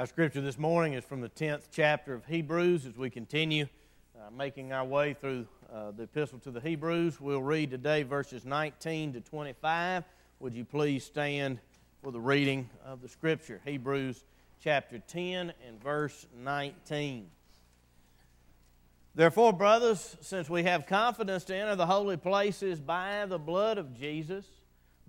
Our scripture this morning is from the 10th chapter of Hebrews as we continue uh, making our way through uh, the epistle to the Hebrews. We'll read today verses 19 to 25. Would you please stand for the reading of the scripture? Hebrews chapter 10 and verse 19. Therefore, brothers, since we have confidence to enter the holy places by the blood of Jesus,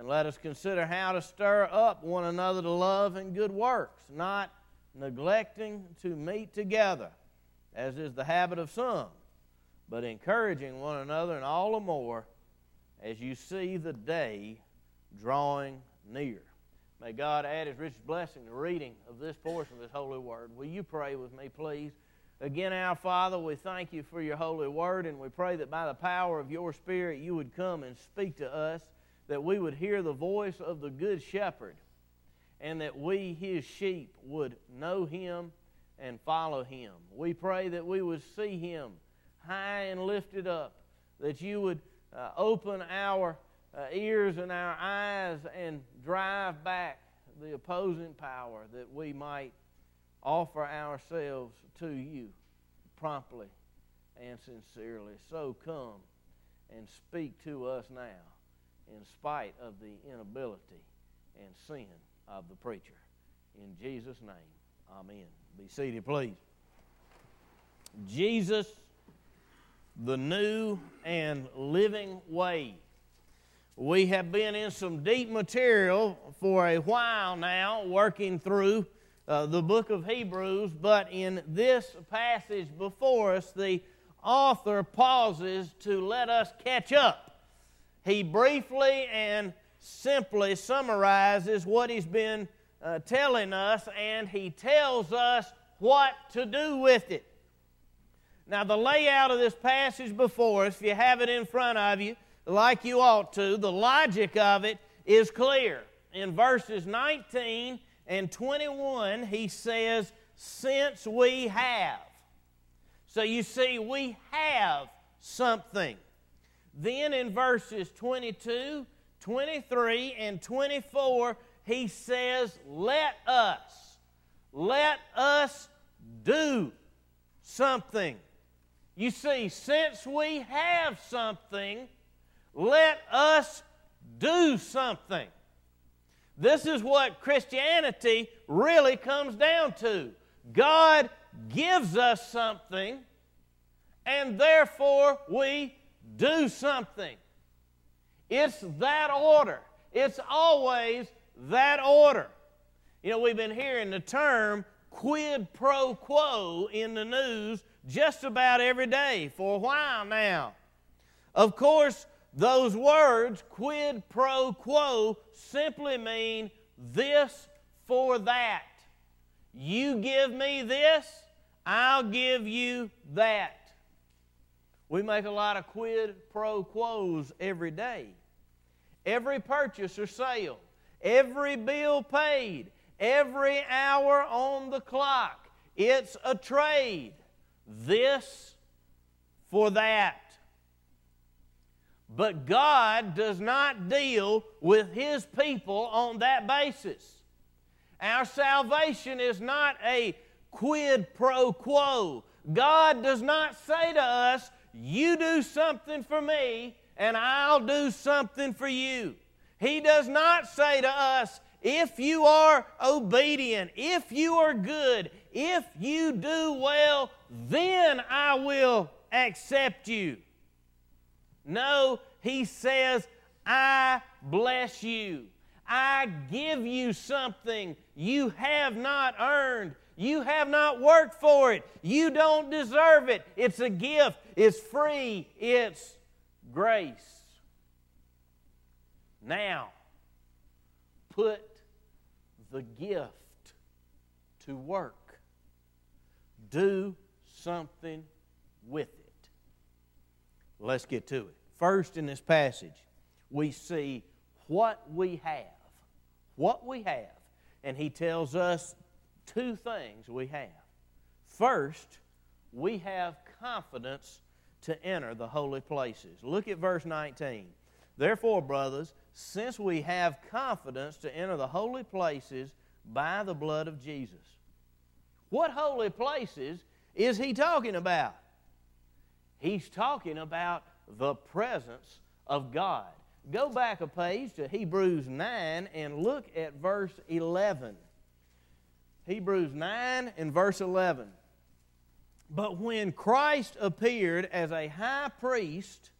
And let us consider how to stir up one another to love and good works, not neglecting to meet together, as is the habit of some, but encouraging one another, and all the more as you see the day drawing near. May God add His richest blessing to reading of this portion of His holy word. Will you pray with me, please? Again, our Father, we thank you for your holy word, and we pray that by the power of your Spirit you would come and speak to us that we would hear the voice of the Good Shepherd, and that we, his sheep, would know him and follow him. We pray that we would see him high and lifted up, that you would uh, open our uh, ears and our eyes and drive back the opposing power, that we might offer ourselves to you promptly and sincerely. So come and speak to us now in spite of the inability and sin of the preacher. In Jesus' name, amen. Be seated, please. Jesus, the new and living way. We have been in some deep material for a while now, working through uh, the book of Hebrews, but in this passage before us, the author pauses to let us catch up he briefly and simply summarizes what he's been uh, telling us, and he tells us what to do with it. Now, the layout of this passage before us, if you have it in front of you, like you ought to, the logic of it is clear. In verses 19 and 21, he says, Since we have. So you see, we have something. Then in verses 22, 23, and 24, he says, Let us, let us do something. You see, since we have something, let us do something. This is what Christianity really comes down to. God gives us something, and therefore we do something. It's that order. It's always that order. You know, we've been hearing the term quid pro quo in the news just about every day for a while now. Of course, those words, quid pro quo, simply mean this for that. You give me this, I'll give you that. We make a lot of quid pro quos every day. Every purchase or sale, every bill paid, every hour on the clock, it's a trade. This for that. But God does not deal with His people on that basis. Our salvation is not a quid pro quo. God does not say to us, you do something for me, and I'll do something for you. He does not say to us, if you are obedient, if you are good, if you do well, then I will accept you. No, he says, I bless you. I give you something you have not earned. You have not worked for it. You don't deserve it. It's a gift, it's free, it's grace. Now, put the gift to work. Do something with it. Let's get to it. First, in this passage, we see what we have. What we have. And he tells us two things we have. First, we have confidence to enter the holy places. Look at verse 19. Therefore, brothers, since we have confidence to enter the holy places by the blood of Jesus. What holy places is he talking about? He's talking about the presence of God. Go back a page to Hebrews 9 and look at verse 11. Hebrews 9 and verse 11. But when Christ appeared as a high priest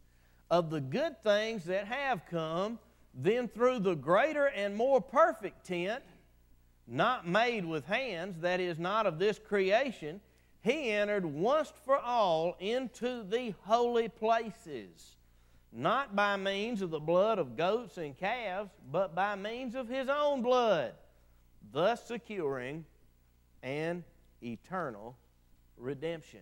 of the good things that have come, then through the greater and more perfect tent, not made with hands, that is, not of this creation, he entered once for all into the holy places, not by means of the blood of goats and calves, but by means of his own blood, thus securing an eternal redemption.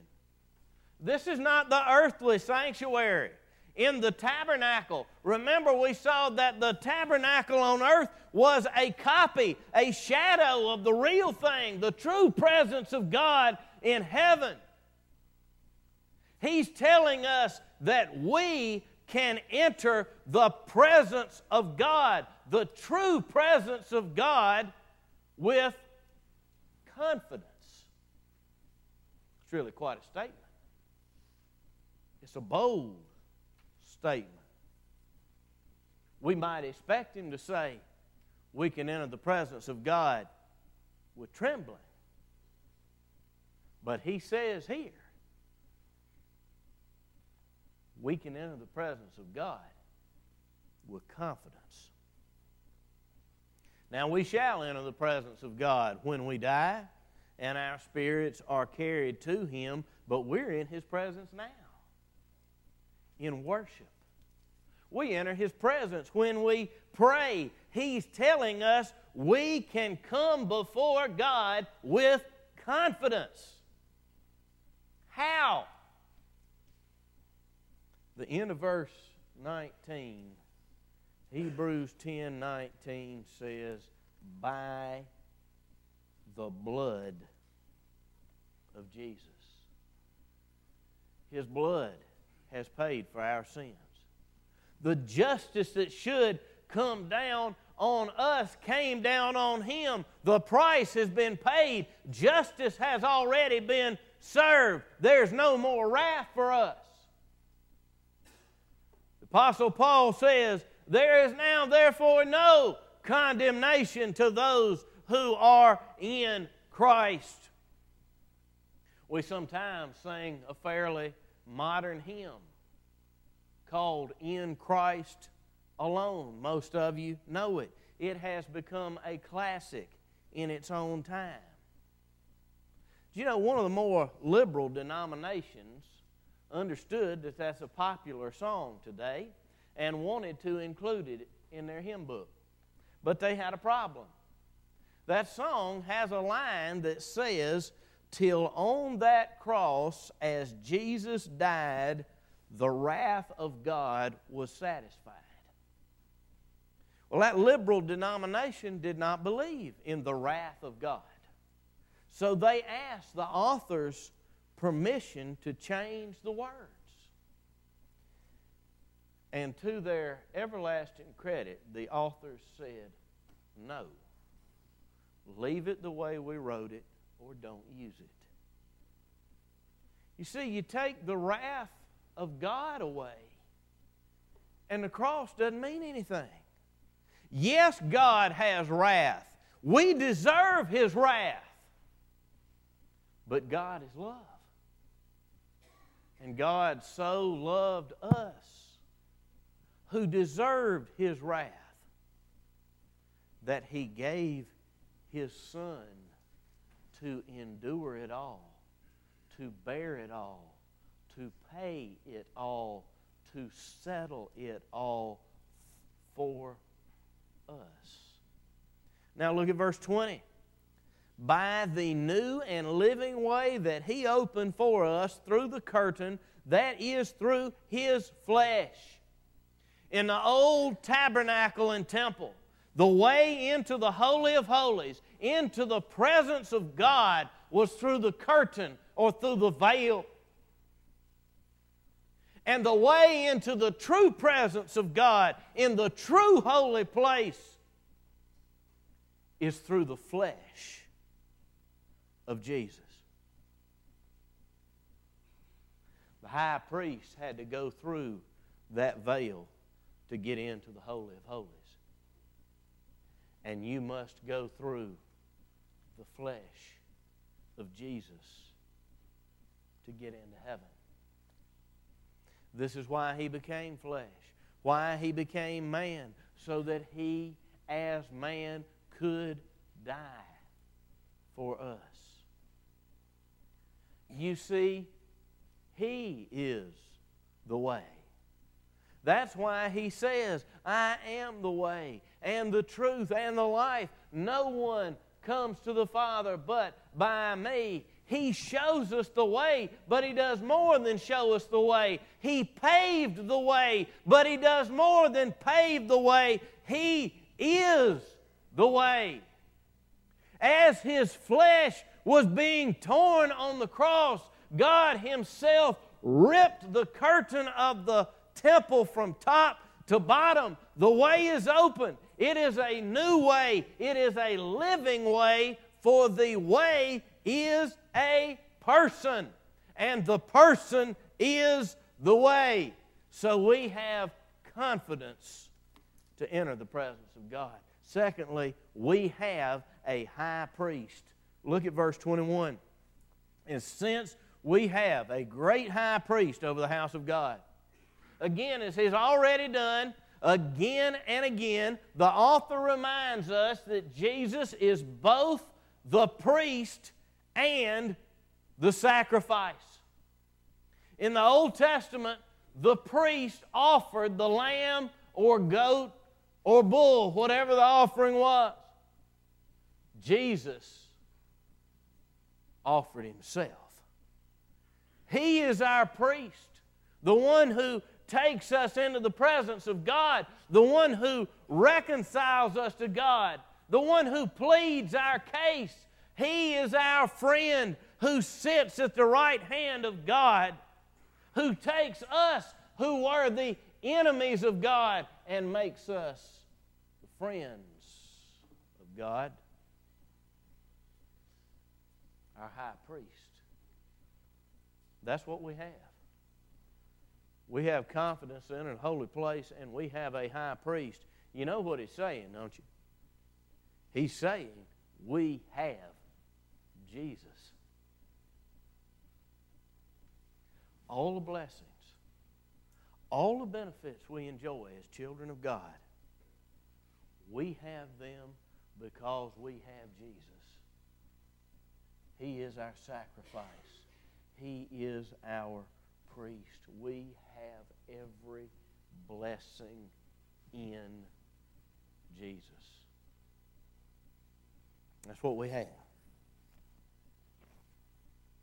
This is not the earthly sanctuary. In the tabernacle, remember we saw that the tabernacle on earth was a copy, a shadow of the real thing, the true presence of God in heaven. He's telling us that we can enter the presence of God, the true presence of God, with confidence. It's really quite a statement. It's a bold statement. We might expect him to say, we can enter the presence of God with trembling. But he says here, we can enter the presence of God with confidence. Now, we shall enter the presence of God when we die and our spirits are carried to Him, but we're in His presence now in worship. We enter His presence when we pray. He's telling us we can come before God with confidence. How? The end of verse 19, Hebrews 10 19 says, By the blood of Jesus. His blood has paid for our sins. The justice that should come down on us came down on him. The price has been paid. Justice has already been served. There's no more wrath for us. The Apostle Paul says, There is now, therefore, no condemnation to those who are in Christ. We sometimes sing a fairly modern hymn called In Christ Alone. Most of you know it. It has become a classic in its own time. Do you know one of the more liberal denominations understood that that's a popular song today and wanted to include it in their hymn book? But they had a problem. That song has a line that says, Till on that cross, as Jesus died, the wrath of God was satisfied. Well, that liberal denomination did not believe in the wrath of God. So they asked the author's permission to change the words. And to their everlasting credit, the authors said, no. Leave it the way we wrote it or don't use it. You see, you take the wrath of God away, and the cross doesn't mean anything. Yes, God has wrath. We deserve His wrath. But God is love. And God so loved us who deserved His wrath that He gave his son to endure it all, to bear it all, to pay it all, to settle it all for us. Now look at verse 20. by the new and living way that He opened for us through the curtain, that is through His flesh. In the old tabernacle and temple, the way into the Holy of Holies, into the presence of God, was through the curtain or through the veil. And the way into the true presence of God in the true holy place is through the flesh of Jesus. The high priest had to go through that veil to get into the Holy of Holies. And you must go through the flesh of Jesus to get into heaven. This is why he became flesh, why he became man, so that he, as man, could die for us. You see, he is the way. That's why he says, I am the way and the truth and the life. No one comes to the Father but by me. He shows us the way, but He does more than show us the way. He paved the way, but He does more than pave the way. He is the way. As His flesh was being torn on the cross, God Himself ripped the curtain of the temple from top to bottom. The way is open. It is a new way, it is a living way, for the way is a person, and the person is the way. So we have confidence to enter the presence of God. Secondly, we have a high priest. Look at verse 21. And since we have a great high priest over the house of God, again, as he's already done, again and again, the author reminds us that Jesus is both the priest and the sacrifice. In the Old Testament, the priest offered the lamb or goat or bull, whatever the offering was. Jesus offered himself. He is our priest, the one who takes us into the presence of God, the one who reconciles us to God, the one who pleads our case. He is our friend who sits at the right hand of God, who takes us who were the enemies of God and makes us the friends of God. Our high priest. That's what we have. We have confidence in a holy place, and we have a high priest. You know what he's saying, don't you? He's saying we have Jesus. All the blessings, all the benefits we enjoy as children of God, we have them because we have Jesus. He is our sacrifice. He is our priest. We have every blessing in Jesus. That's what we have.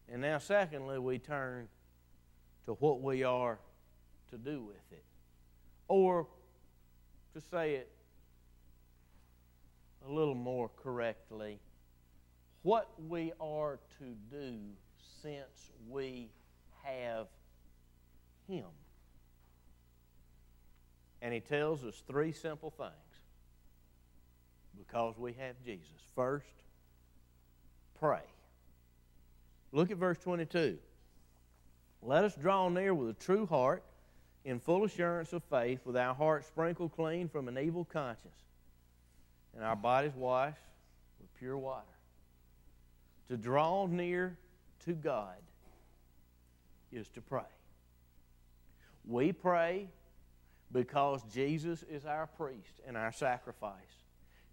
And now, secondly, we turn to what we are to do with it. Or, to say it a little more correctly, what we are to do since we have Him. And He tells us three simple things because we have Jesus. First, pray. Look at verse 22. Let us draw near with a true heart, in full assurance of faith, with our hearts sprinkled clean from an evil conscience, and our bodies washed with pure water. To draw near to God is to pray. We pray because Jesus is our priest and our sacrifice.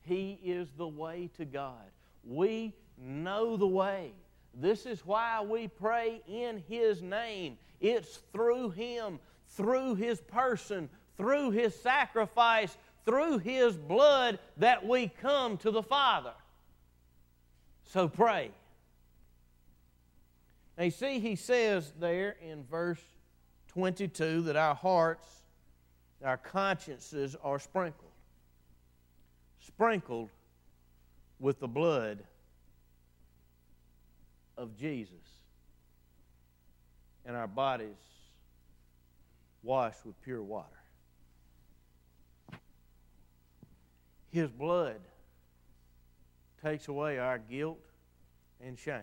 He is the way to God. We know the way. This is why we pray in His name. It's through Him, through His person, through His sacrifice, through His blood that we come to the Father. So pray. Now, you see, he says there in verse 22 that our hearts, our consciences are sprinkled. Sprinkled with the blood of Jesus. And our bodies washed with pure water. His blood takes away our guilt and shame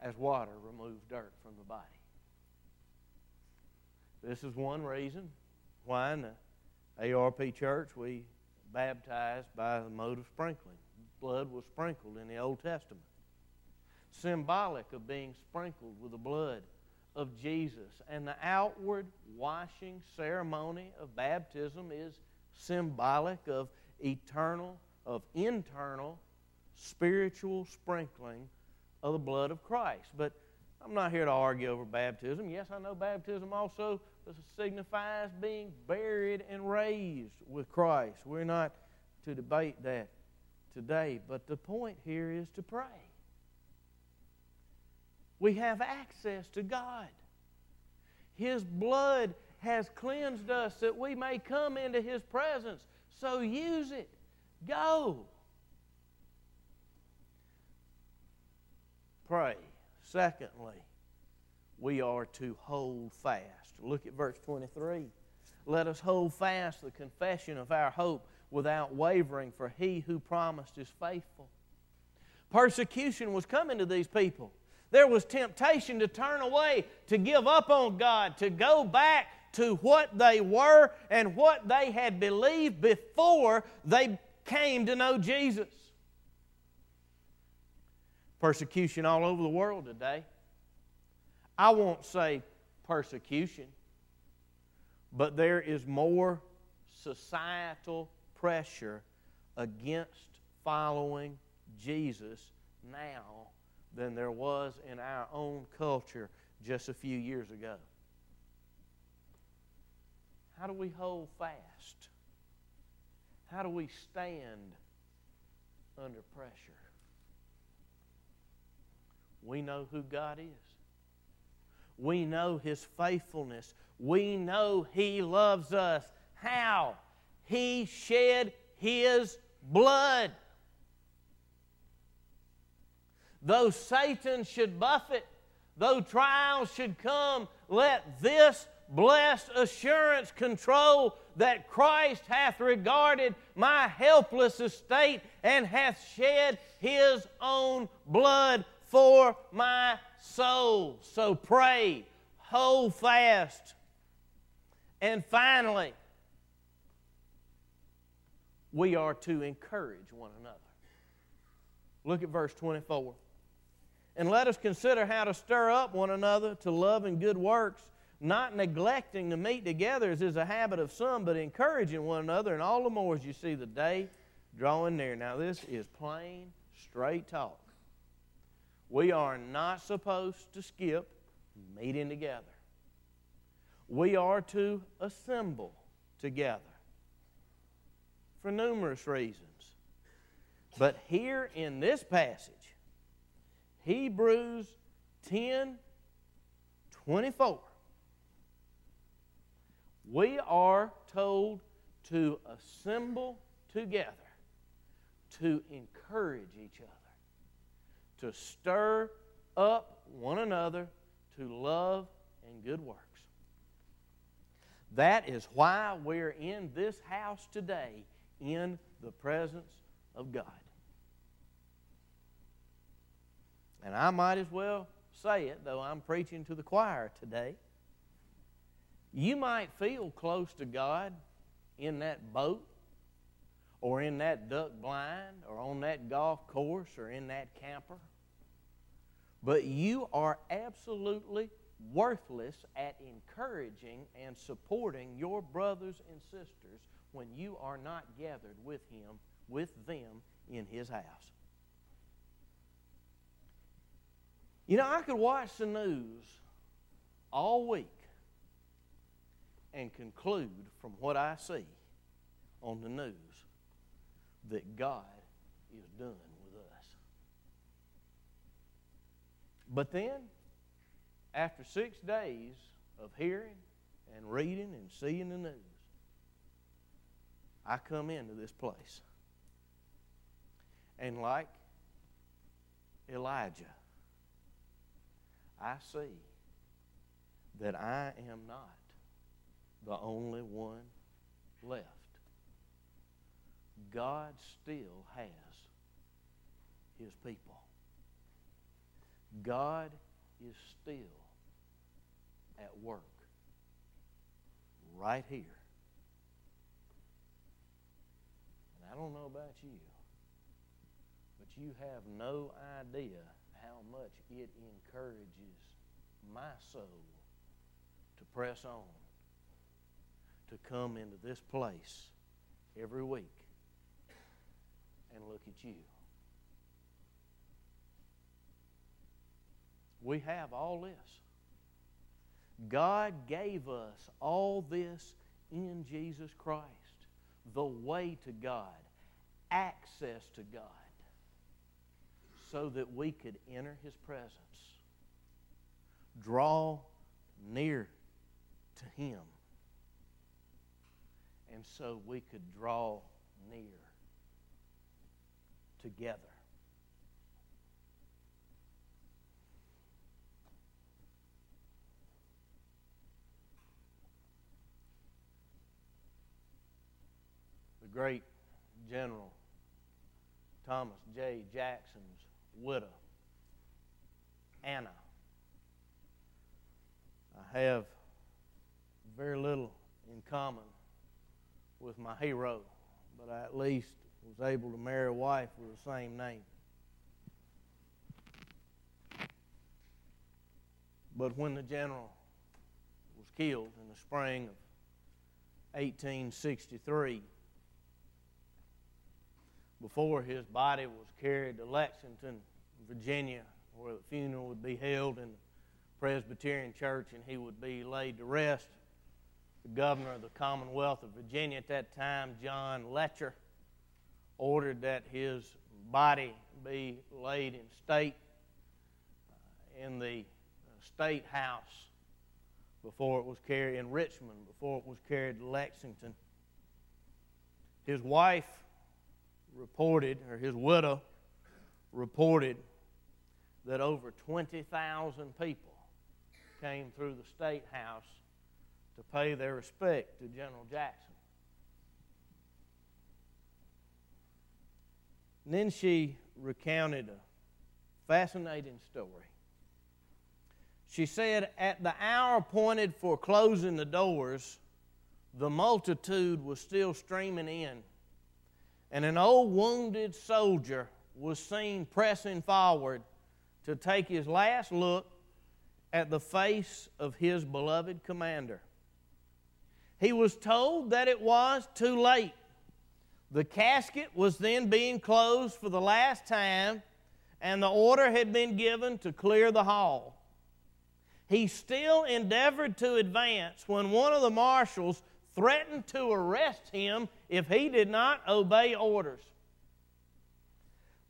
as water removes dirt from the body. This is one reason why in the ARP church we baptized by the mode of sprinkling. Blood was sprinkled in the Old Testament. Symbolic of being sprinkled with the blood of Jesus. And the outward washing ceremony of baptism is symbolic of eternal, of internal, spiritual sprinkling of the blood of Christ. But I'm not here to argue over baptism. Yes, I know baptism also signifies being buried and raised with Christ. We're not to debate that today, but the point here is to pray. We have access to God. His blood has cleansed us that we may come into His presence. So use it. Go. Pray. Secondly, we are to hold fast. Look at verse 23. Let us hold fast the confession of our hope without wavering, for he who promised is faithful. Persecution was coming to these people. There was temptation to turn away, to give up on God, to go back to what they were and what they had believed before they came to know Jesus. Persecution all over the world today. I won't say persecution, but there is more societal pressure against following Jesus now than there was in our own culture just a few years ago. How do we hold fast? How do we stand under pressure? We know who God is. We know His faithfulness. We know He loves us. How? He shed His blood. Though Satan should buffet, though trials should come, let this blessed assurance control that Christ hath regarded my helpless estate and hath shed his own blood for my soul. So pray, hold fast. And finally, we are to encourage one another. Look at verse 24. And let us consider how to stir up one another to love and good works, not neglecting to meet together as is a habit of some, but encouraging one another, and all the more as you see the day drawing near. Now, this is plain, straight talk. We are not supposed to skip meeting together. We are to assemble together for numerous reasons. But here in this passage, Hebrews 10 24, we are told to assemble together to encourage each other to stir up one another to love and good works. That is why we're in this house today in the presence of God. And I might as well say it, though I'm preaching to the choir today. You might feel close to God in that boat or in that duck blind or on that golf course or in that camper. But you are absolutely worthless at encouraging and supporting your brothers and sisters when you are not gathered with him, with them in his house. You know, I could watch the news all week and conclude from what I see on the news that God is done with us. But then, after six days of hearing and reading and seeing the news, I come into this place. And like Elijah, I see that I am not the only one left. God still has His people. God is still at work right here. And I don't know about you, but you have no idea how much it encourages my soul to press on, to come into this place every week and look at you. We have all this. God gave us all this in Jesus Christ. The way to God, access to God, so that we could enter His presence, draw near to Him, and so we could draw near together. The great General Thomas J. Jackson's widow, Anna. I have very little in common with my hero, but I at least was able to marry a wife with the same name. But when the general was killed in the spring of 1863, before his body was carried to Lexington, Virginia, where the funeral would be held in the Presbyterian church and he would be laid to rest. The governor of the Commonwealth of Virginia at that time, John Letcher, ordered that his body be laid in state uh, in the uh, state house before it was carried in Richmond, before it was carried to Lexington. His wife reported, or his widow reported, that over 20,000 people came through the state house to pay their respect to General Jackson. And then she recounted a fascinating story. She said, At the hour appointed for closing the doors, the multitude was still streaming in and an old wounded soldier was seen pressing forward to take his last look at the face of his beloved commander. He was told that it was too late. The casket was then being closed for the last time, and the order had been given to clear the hall. He still endeavored to advance when one of the marshals threatened to arrest him if he did not obey orders.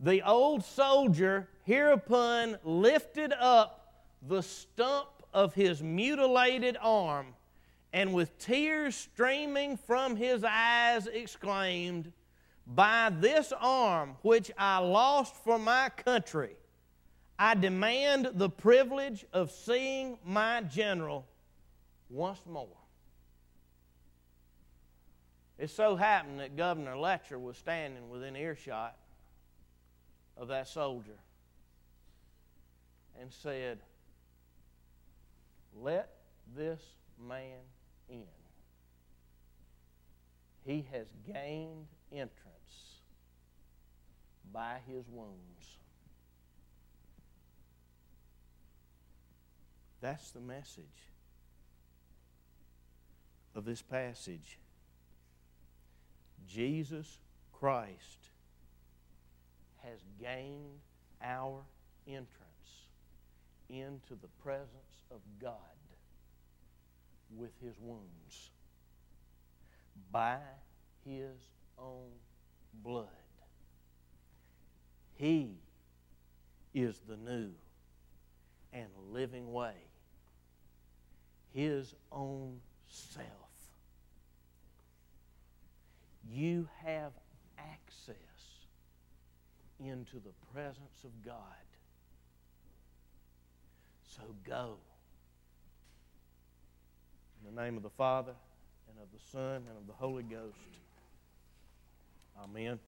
The old soldier hereupon lifted up the stump of his mutilated arm and with tears streaming from his eyes exclaimed, By this arm which I lost for my country, I demand the privilege of seeing my general once more. It so happened that Governor Letcher was standing within earshot of that soldier and said, Let this man in. He has gained entrance by his wounds. That's the message of this passage. Jesus Christ has gained our entrance into the presence of God with his wounds by his own blood. He is the new and living way. His own self. You have access into the presence of God. So go. In the name of the Father, and of the Son, and of the Holy Ghost. Amen.